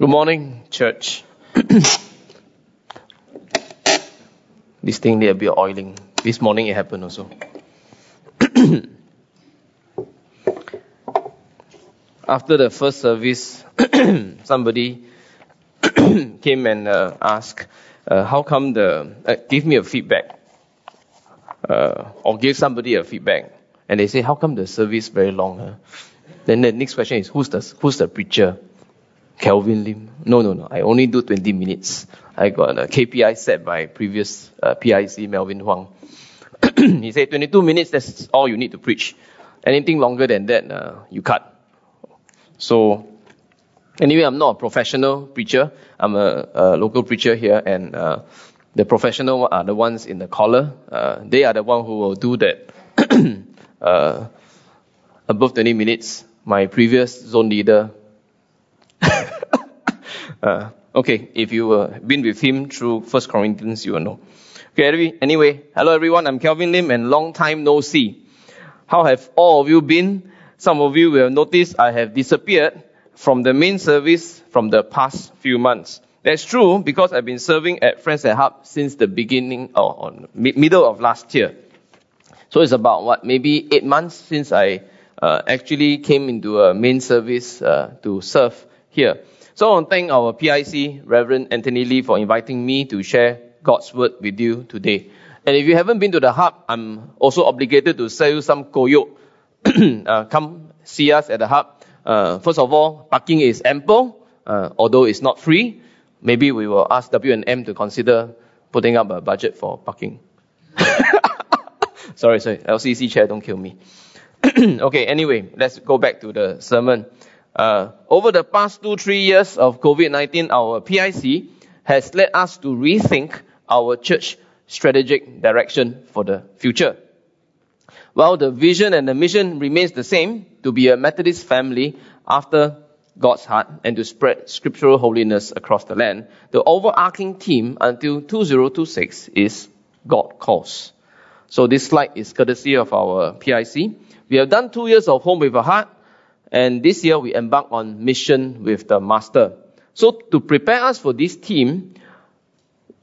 Good morning, church. this thing need a bit oiling. This morning it happened also. After the first service, somebody came and uh, asked, uh, "How come the uh, give me a feedback, uh, or give somebody a feedback?" And they say, "How come the service very long?" Huh? Then the next question is, "Who's the who's the preacher?" Kelvin Lim. No, no, no. I only do 20 minutes. I got a KPI set by previous uh, PIC Melvin Huang. he said 22 minutes. That's all you need to preach. Anything longer than that, uh, you cut. So anyway, I'm not a professional preacher. I'm a, a local preacher here, and uh, the professional are the ones in the collar. Uh, they are the one who will do that uh, above 20 minutes. My previous zone leader uh, okay, if you uh, been with him through First Corinthians, you will know. Okay, anyway, hello everyone. I'm Kelvin Lim, and long time no see. How have all of you been? Some of you will notice I have disappeared from the main service from the past few months. That's true because I've been serving at Friends at Hub since the beginning or, middle of last year. So it's about what maybe eight months since I uh, actually came into a main service uh, to serve here. So I want to thank our PIC, Reverend Anthony Lee, for inviting me to share God's word with you today. And if you haven't been to the hub, I'm also obligated to sell you some koyok. uh, come see us at the hub. Uh, first of all, parking is ample, uh, although it's not free. Maybe we will ask W&M to consider putting up a budget for parking. sorry, sorry, LCC chair, don't kill me. okay, anyway, let's go back to the sermon. Uh, over the past two, three years of COVID-19, our PIC has led us to rethink our church strategic direction for the future. While the vision and the mission remains the same, to be a Methodist family after God's heart and to spread scriptural holiness across the land, the overarching theme until 2026 is God calls. So this slide is courtesy of our PIC. We have done two years of Home with a Heart, and this year we embark on mission with the master. So to prepare us for this team,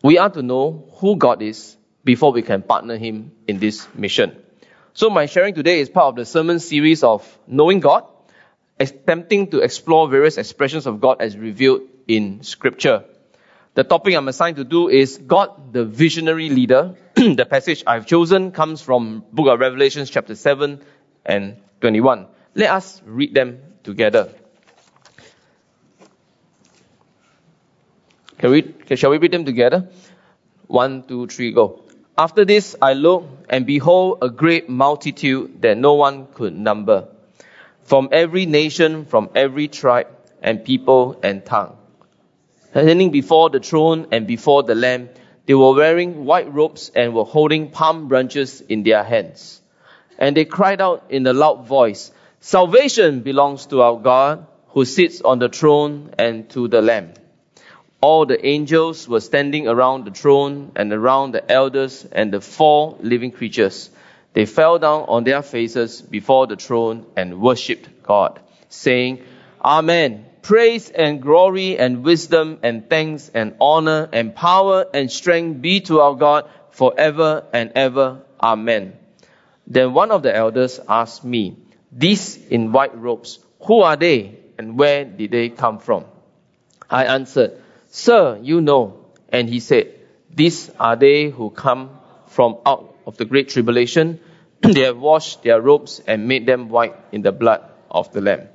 we are to know who God is before we can partner him in this mission. So my sharing today is part of the sermon series of Knowing God, attempting to explore various expressions of God as revealed in scripture. The topic I'm assigned to do is God, the visionary leader. the passage I've chosen comes from book of Revelations chapter 7 and 21. Let us read them together. Can we, can, shall we read them together? One, two, three, go. After this, I looked, and behold, a great multitude that no one could number, from every nation, from every tribe, and people and tongue. Standing before the throne and before the Lamb, they were wearing white robes and were holding palm branches in their hands. And they cried out in a loud voice, Salvation belongs to our God who sits on the throne and to the Lamb. All the angels were standing around the throne and around the elders and the four living creatures. They fell down on their faces before the throne and worshipped God, saying, Amen. Praise and glory and wisdom and thanks and honor and power and strength be to our God forever and ever. Amen. Then one of the elders asked me, these in white robes, who are they and where did they come from? I answered, Sir, you know. And he said, These are they who come from out of the great tribulation. they have washed their robes and made them white in the blood of the Lamb.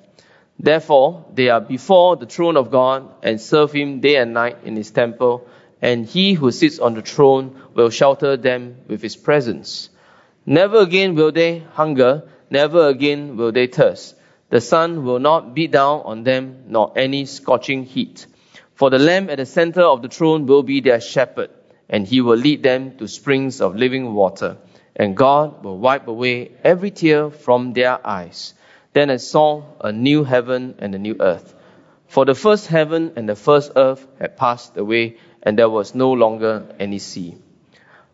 Therefore, they are before the throne of God and serve him day and night in his temple, and he who sits on the throne will shelter them with his presence. Never again will they hunger, never again will they thirst. The sun will not beat down on them, nor any scorching heat. For the Lamb at the center of the throne will be their shepherd, and he will lead them to springs of living water. And God will wipe away every tear from their eyes. Then I saw a new heaven and a new earth. For the first heaven and the first earth had passed away, and there was no longer any sea.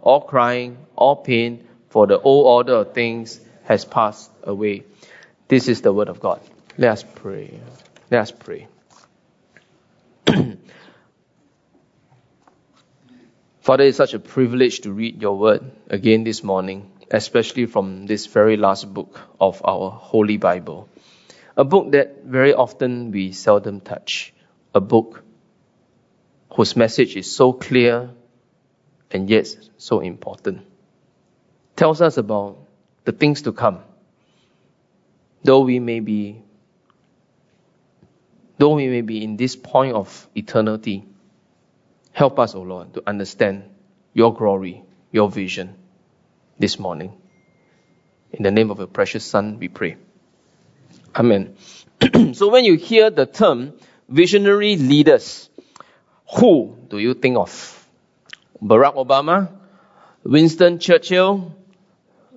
or crying, all pain, for the old order of things has passed away. This is the word of God. Let us pray. Let us pray. Father, it's such a privilege to read your word again this morning, especially from this very last book of our Holy Bible. A book that very often we seldom touch. A book whose message is so clear and yet so important. Tells us about the things to come. Though we may be though we may be in this point of eternity, help us, O oh Lord, to understand your glory, your vision this morning. In the name of your precious Son, we pray. Amen. so when you hear the term visionary leaders, who do you think of? Barack Obama, Winston Churchill,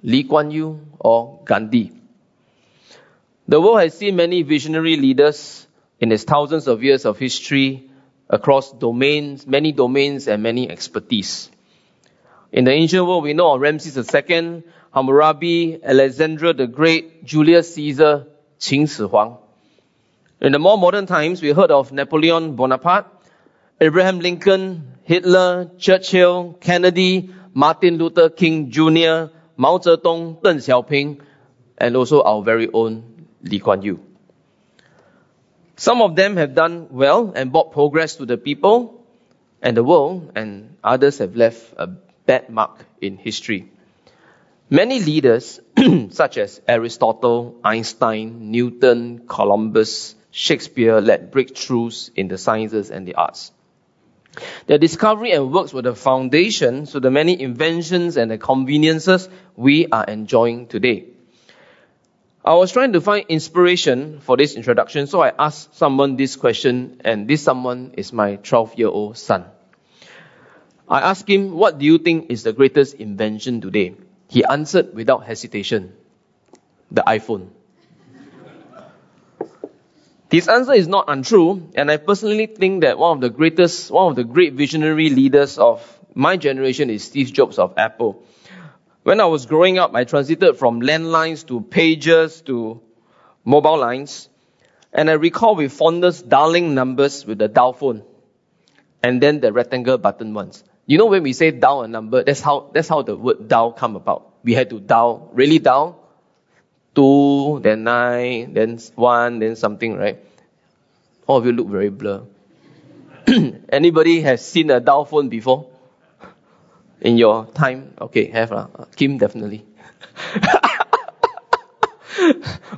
Lee Kuan Yew, or Gandhi? The world has seen many visionary leaders in its thousands of years of history across domains, many domains and many expertise. In the ancient world, we know of Ramses II, Hammurabi, Alexander the Great, Julius Caesar, Qin Shi Huang. In the more modern times, we heard of Napoleon Bonaparte, Abraham Lincoln, Hitler, Churchill, Kennedy, Martin Luther King Jr., Mao Zedong, Deng Xiaoping, and also our very own Lee Kuan Yew. Some of them have done well and brought progress to the people and the world, and others have left a bad mark in history. Many leaders, such as Aristotle, Einstein, Newton, Columbus, Shakespeare, led breakthroughs in the sciences and the arts. Their discovery and works were the foundation to the many inventions and the conveniences we are enjoying today. I was trying to find inspiration for this introduction, so I asked someone this question, and this someone is my 12 year old son. I asked him, What do you think is the greatest invention today? He answered without hesitation the iPhone. His answer is not untrue, and I personally think that one of the greatest, one of the great visionary leaders of my generation is Steve Jobs of Apple. When I was growing up, I transited from landlines to pagers to mobile lines. And I recall with fondness dialing numbers with the dial phone. And then the rectangle button ones. You know when we say dial a number, that's how, that's how the word dial come about. We had to dial, really dial, two, then nine, then one, then something, right? All of you look very blur. Anybody has seen a dial phone before? in your time? Okay, have lah. Kim definitely.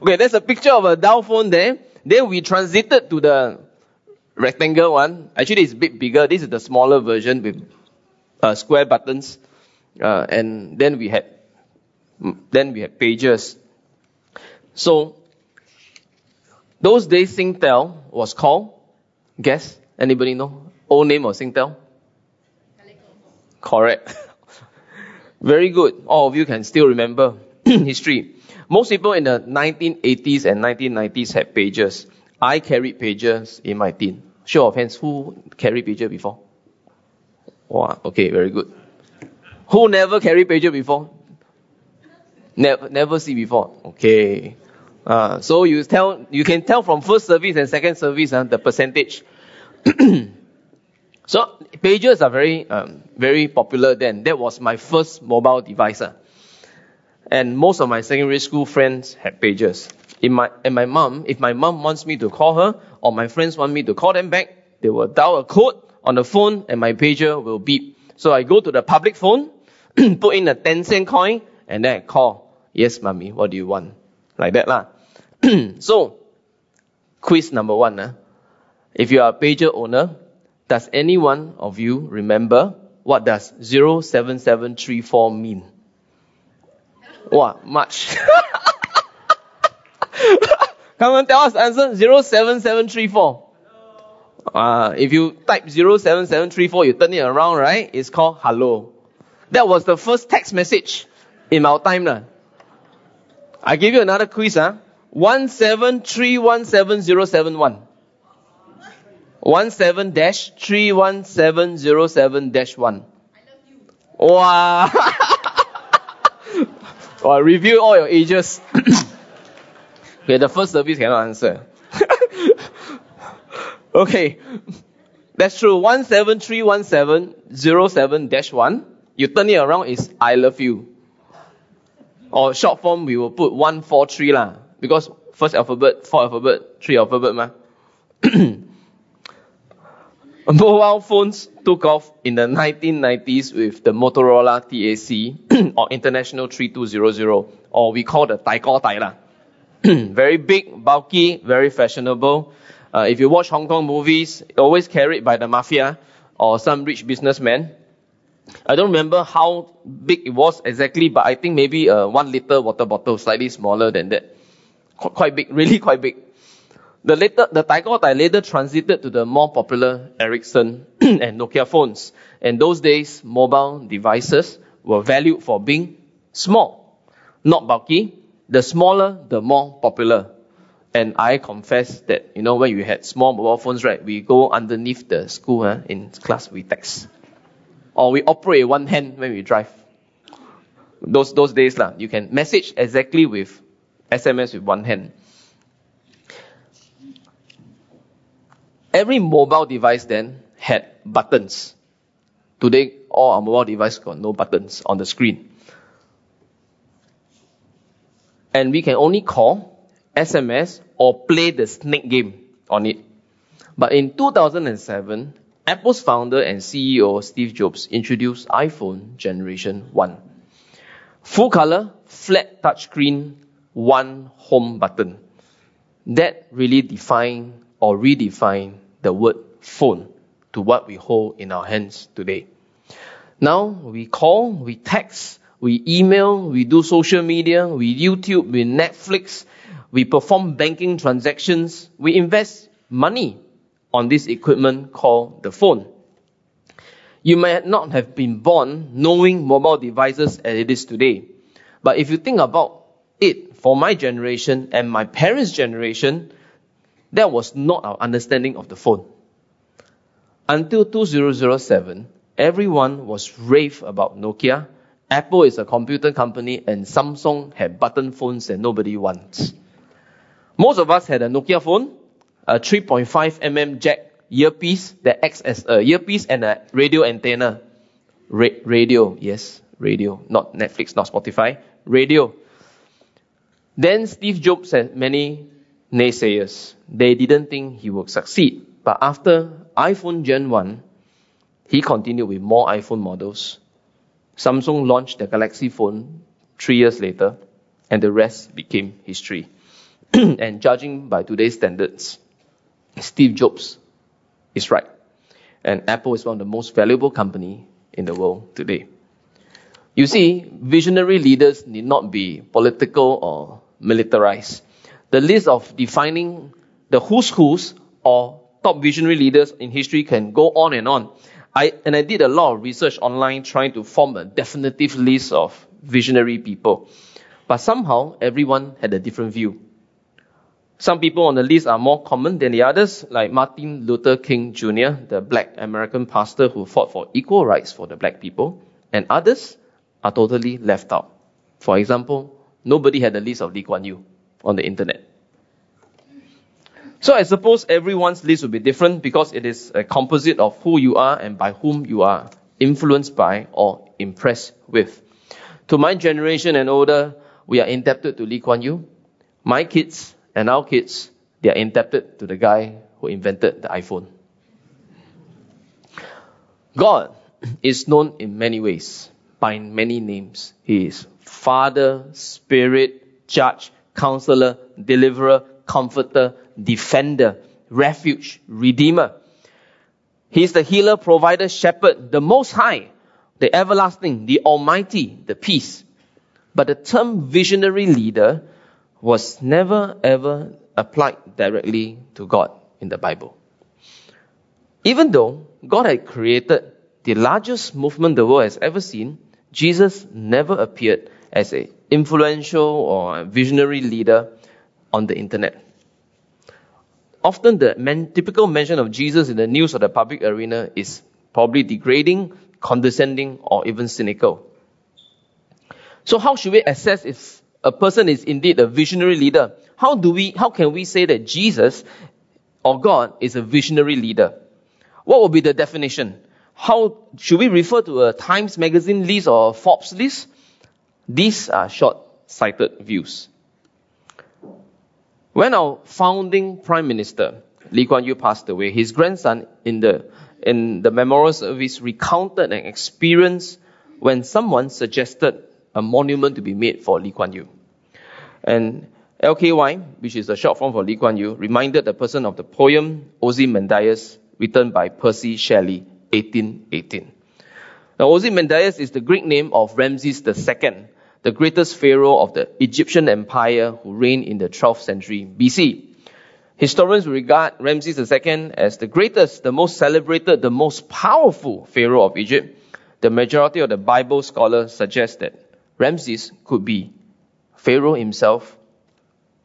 okay, there's a picture of a dial phone there. Then we transited to the rectangle one. Actually, it's a bit bigger. This is the smaller version with uh, square buttons. Uh, and then we had, then we had pages. So, those days Singtel was called, guess, anybody know? Old name of Singtel? Correct. Very good. All of you can still remember history. Most people in the 1980s and 1990s had pages. I carried pages in my teen. Show of hands, who carried pager before? Wow, okay, very good. Who never carried pager before? Never, never see before. Okay. Uh, so you tell, you can tell from first service and second service uh, the percentage. So pagers are very, um, very popular then. That was my first mobile device. Uh. And most of my secondary school friends had pagers. In my, and my mom, if my mom wants me to call her or my friends want me to call them back, they will dial a code on the phone and my pager will beep. So I go to the public phone, put in a 10 cent coin, and then I call. Yes, mommy, what do you want? Like that lah. so, quiz number one. Uh. If you are a pager owner, does any one of you remember what does 07734 mean? What? Much. Come on, tell us answer. 07734. Uh, if you type 07734, you turn it around, right? It's called hello. That was the first text message in our time. I give you another quiz. Huh? 173177071. 17 dash 31707 dash 1. I love you. Wow. wow. Review all your ages. okay, the first service cannot answer. okay. That's true. 1731707 dash 1. You turn it around is I love you. Or short form, we will put 143 lah. Because first alphabet, four alphabet, three alphabet ma. Mobile phones took off in the 1990s with the Motorola TAC or International 3200 or we call the Tai Ko Tai very big, bulky, very fashionable. Uh, if you watch Hong Kong movies, always carried by the mafia or some rich businessman. I don't remember how big it was exactly, but I think maybe a one liter water bottle, slightly smaller than that. Qu- quite big, really quite big. The later, the Tai Tai later transited to the more popular Ericsson and Nokia phones. And those days, mobile devices were valued for being small, not bulky. The smaller, the more popular. And I confess that, you know, when you had small mobile phones, right, we go underneath the school huh, in class, we text. Or we operate one hand when we drive. Those, those days, lah, you can message exactly with SMS with one hand. Every mobile device then had buttons. Today, all our mobile devices got no buttons on the screen. And we can only call, SMS, or play the snake game on it. But in 2007, Apple's founder and CEO Steve Jobs introduced iPhone Generation 1. Full color, flat touchscreen, one home button. That really defined or redefined the word phone to what we hold in our hands today. Now we call, we text, we email, we do social media, we YouTube, we Netflix, we perform banking transactions, we invest money on this equipment called the phone. You might not have been born knowing mobile devices as it is today. But if you think about it, for my generation and my parents' generation, that was not our understanding of the phone. Until 2007, everyone was rave about Nokia. Apple is a computer company and Samsung had button phones that nobody wants. Most of us had a Nokia phone, a 3.5 mm jack earpiece that acts as a earpiece and a radio antenna. Ra- radio, yes, radio, not Netflix, not Spotify, radio. Then Steve Jobs had many naysayers. They didn't think he would succeed. But after iPhone Gen 1, he continued with more iPhone models. Samsung launched the Galaxy phone three years later, and the rest became history. and judging by today's standards, Steve Jobs is right. And Apple is one of the most valuable company in the world today. You see, visionary leaders need not be political or militarized. The list of defining the who's who's or top visionary leaders in history can go on and on. I, and I did a lot of research online trying to form a definitive list of visionary people. But somehow everyone had a different view. Some people on the list are more common than the others, like Martin Luther King Jr., the black American pastor who fought for equal rights for the black people, and others are totally left out. For example, nobody had a list of Lee Kuan Yew on the internet. So I suppose everyone's list will be different because it is a composite of who you are and by whom you are influenced by or impressed with. To my generation and older, we are indebted to Lee Kuan Yew. My kids and our kids, they are indebted to the guy who invented the iPhone. God is known in many ways, by many names. He is Father, Spirit, Judge, Counselor, Deliverer, Comforter, Defender, Refuge, Redeemer. He is the healer, provider, shepherd, the most high, the everlasting, the almighty, the peace. But the term visionary leader was never ever applied directly to God in the Bible. Even though God had created the largest movement the world has ever seen, Jesus never appeared as an influential or visionary leader on the internet. Often the typical mention of Jesus in the news or the public arena is probably degrading, condescending, or even cynical. So how should we assess if a person is indeed a visionary leader? How do we, how can we say that Jesus or God is a visionary leader? What would be the definition? How should we refer to a Times Magazine list or a Forbes list? These are short-sighted views. When our founding Prime Minister, Lee Kuan Yew, passed away, his grandson in the, in the memorial service recounted an experience when someone suggested a monument to be made for Lee Kuan Yew. And LKY, which is a short form for Lee Kuan Yew, reminded the person of the poem Ozymandias written by Percy Shelley, 1818. Now, Ozymandias is the Greek name of Ramses II, the greatest pharaoh of the Egyptian empire who reigned in the 12th century BC. Historians regard Ramses II as the greatest, the most celebrated, the most powerful pharaoh of Egypt. The majority of the Bible scholars suggest that Ramses could be Pharaoh himself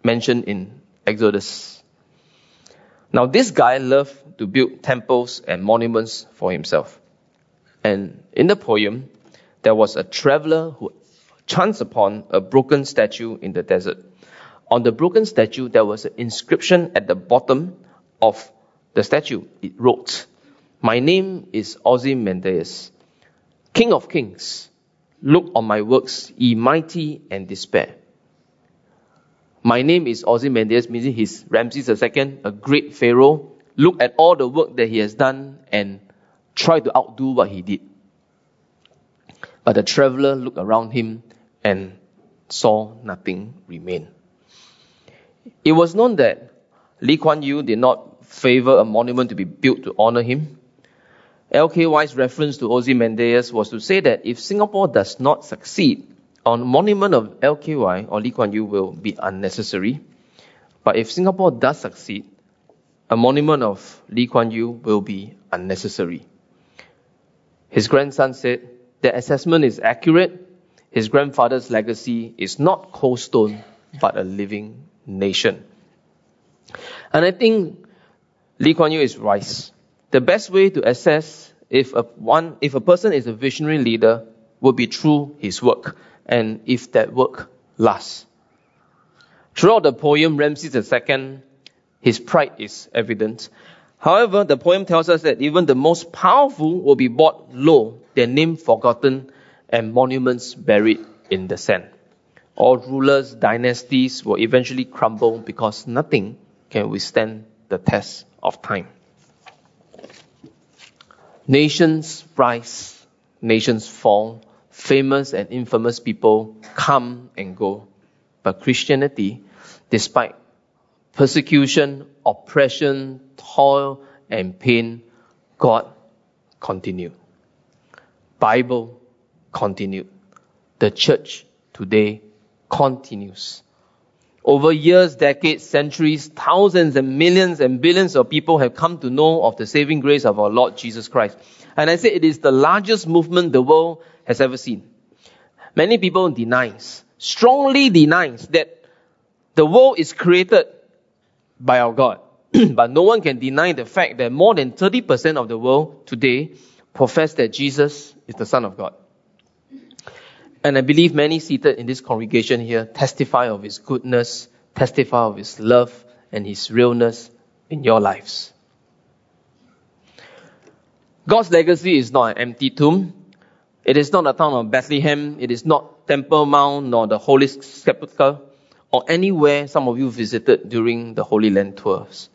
mentioned in Exodus. Now, this guy loved to build temples and monuments for himself. And in the poem, there was a traveler who chanced upon a broken statue in the desert. On the broken statue, there was an inscription at the bottom of the statue. It wrote, My name is Ozymandias, King of Kings. Look on my works, ye mighty and despair. My name is Ozymandias, meaning he's Ramses II, a great pharaoh. Look at all the work that he has done and try to outdo what he did. But the traveler looked around him and saw nothing remain. It was known that Lee Kuan Yew did not favor a monument to be built to honor him. LKY's reference to Ozymandias was to say that if Singapore does not succeed, a monument of LKY or Lee Kuan Yew will be unnecessary. But if Singapore does succeed, a monument of Lee Kuan Yew will be unnecessary. His grandson said, the assessment is accurate. His grandfather's legacy is not cold stone, but a living nation. And I think Lee Kuan Yew is wise. The best way to assess if a one if a person is a visionary leader would be through his work and if that work lasts. Throughout the poem Ramses II, his pride is evident. However, the poem tells us that even the most powerful will be brought low, their name forgotten, and monuments buried in the sand. All rulers, dynasties will eventually crumble because nothing can withstand the test of time. Nations rise, nations fall, famous and infamous people come and go. But Christianity, despite persecution, oppression, toil, and pain, God continued. Bible continued. The church today continues. Over years, decades, centuries, thousands and millions and billions of people have come to know of the saving grace of our Lord Jesus Christ. And I say it is the largest movement the world has ever seen. Many people denies, strongly denies that the world is created by our God. but no one can deny the fact that more than 30% of the world today profess that Jesus is the Son of God. And I believe many seated in this congregation here testify of His goodness, testify of His love and His realness in your lives. God's legacy is not an empty tomb. It is not the town of Bethlehem. It is not Temple Mount nor the Holy Sepulchre or anywhere some of you visited during the Holy Land tours.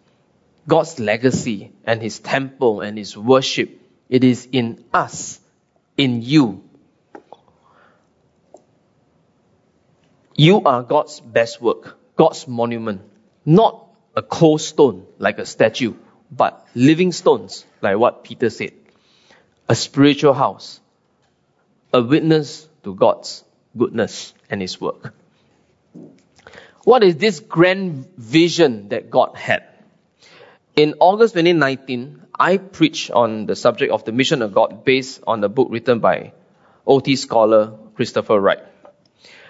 God's legacy and His temple and His worship, it is in us, in you, You are God's best work, God's monument, not a cold stone like a statue, but living stones like what Peter said. A spiritual house, a witness to God's goodness and His work. What is this grand vision that God had? In August 2019, I preached on the subject of the mission of God based on a book written by OT scholar Christopher Wright.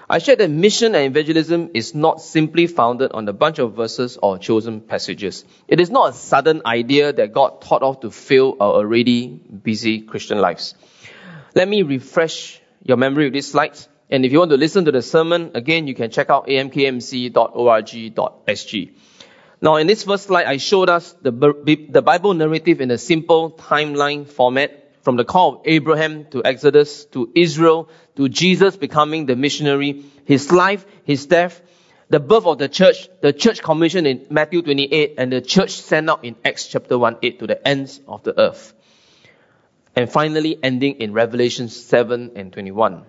I shared that mission and evangelism is not simply founded on a bunch of verses or chosen passages. It is not a sudden idea that God thought of to fill our already busy Christian lives. Let me refresh your memory with these slides. And if you want to listen to the sermon, again, you can check out amkmc.org.sg. Now, in this first slide, I showed us the, the Bible narrative in a simple timeline format from the call of Abraham to Exodus to Israel to Jesus becoming the missionary, his life, his death, the birth of the church, the church commission in Matthew 28, and the church sent out in Acts chapter 1 8 to the ends of the earth. And finally, ending in Revelation 7 and 21.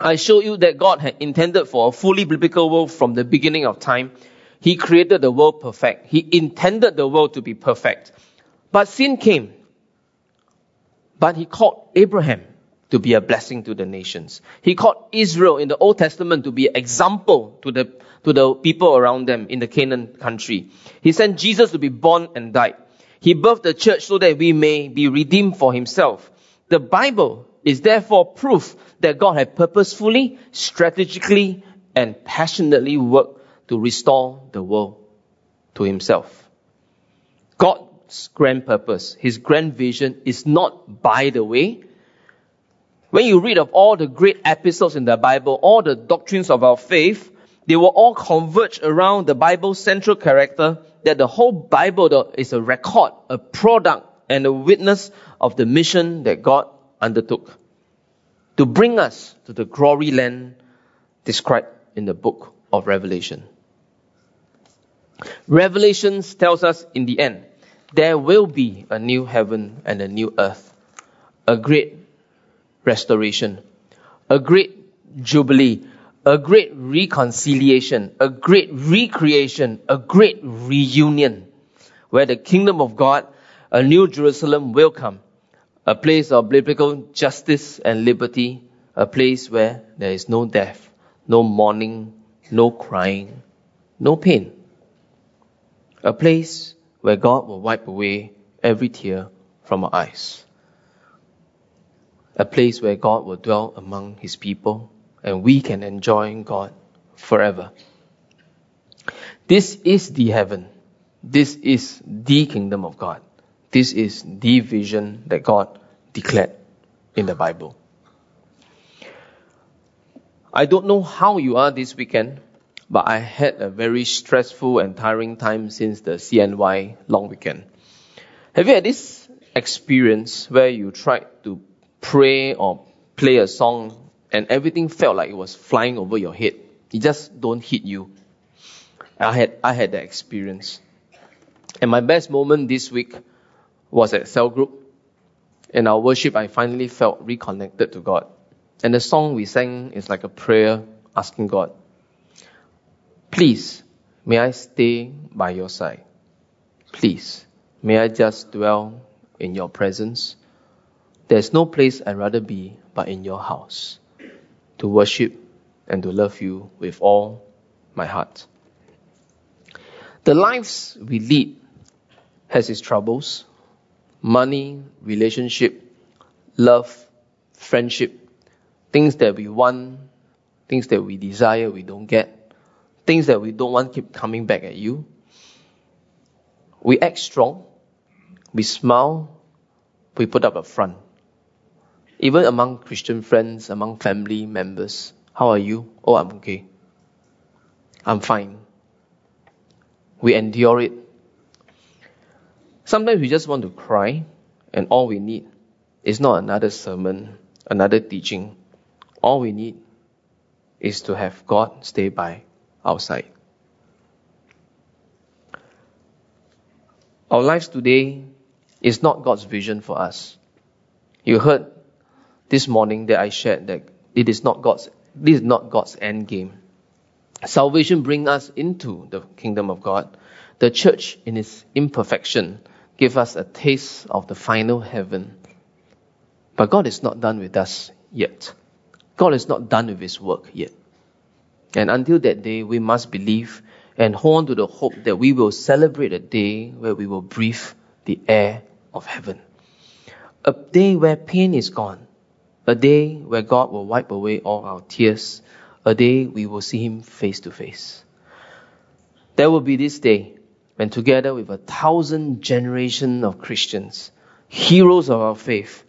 I show you that God had intended for a fully biblical world from the beginning of time. He created the world perfect. He intended the world to be perfect. But sin came but he called Abraham to be a blessing to the nations. He called Israel in the Old Testament to be an example to the, to the people around them in the Canaan country. He sent Jesus to be born and died. He birthed the church so that we may be redeemed for himself. The Bible is therefore proof that God had purposefully, strategically, and passionately worked to restore the world to himself. God's grand purpose, His grand vision is not by the way. When you read of all the great episodes in the Bible, all the doctrines of our faith, they will all converge around the Bible's central character that the whole Bible is a record, a product, and a witness of the mission that God undertook to bring us to the glory land described in the book of Revelation. Revelations tells us in the end there will be a new heaven and a new earth, a great restoration, a great jubilee, a great reconciliation, a great recreation, a great reunion, where the kingdom of God, a new Jerusalem will come, a place of biblical justice and liberty, a place where there is no death, no mourning, no crying, no pain. A place where God will wipe away every tear from our eyes. A place where God will dwell among His people and we can enjoy God forever. This is the heaven. This is the kingdom of God. This is the vision that God declared in the Bible. I don't know how you are this weekend, but I had a very stressful and tiring time since the CNY long weekend. Have you had this experience where you tried to pray or play a song and everything felt like it was flying over your head? It just don't hit you. I had I had that experience. And my best moment this week was at cell group. In our worship, I finally felt reconnected to God. And the song we sang is like a prayer asking God, Please, may I stay by your side. Please, may I just dwell in your presence. There's no place I'd rather be but in your house to worship and to love you with all my heart. The lives we lead has its troubles. Money, relationship, love, friendship, things that we want, things that we desire, we don't get things that we don't want keep coming back at you. We act strong, we smile, we put up a front. Even among Christian friends, among family members, how are you? Oh, I'm okay. I'm fine. We endure it. Sometimes we just want to cry, and all we need is not another sermon, another teaching. All we need is to have God stay by outside. Our lives today is not God's vision for us. You heard this morning that I shared that it is not God's this is not God's end game. Salvation brings us into the kingdom of God. The church in its imperfection give us a taste of the final heaven. But God is not done with us yet. God is not done with his work yet. And until that day, we must believe and hold on to the hope that we will celebrate a day where we will breathe the air of heaven. A day where pain is gone. A day where God will wipe away all our tears. A day we will see Him face to face. There will be this day when together with a thousand generations of Christians, heroes of our faith,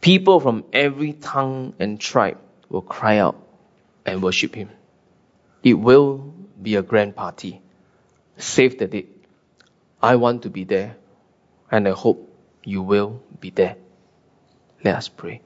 people from every tongue and tribe will cry out and worship Him. It will be a grand party. Save the date. I want to be there, and I hope you will be there. Let us pray.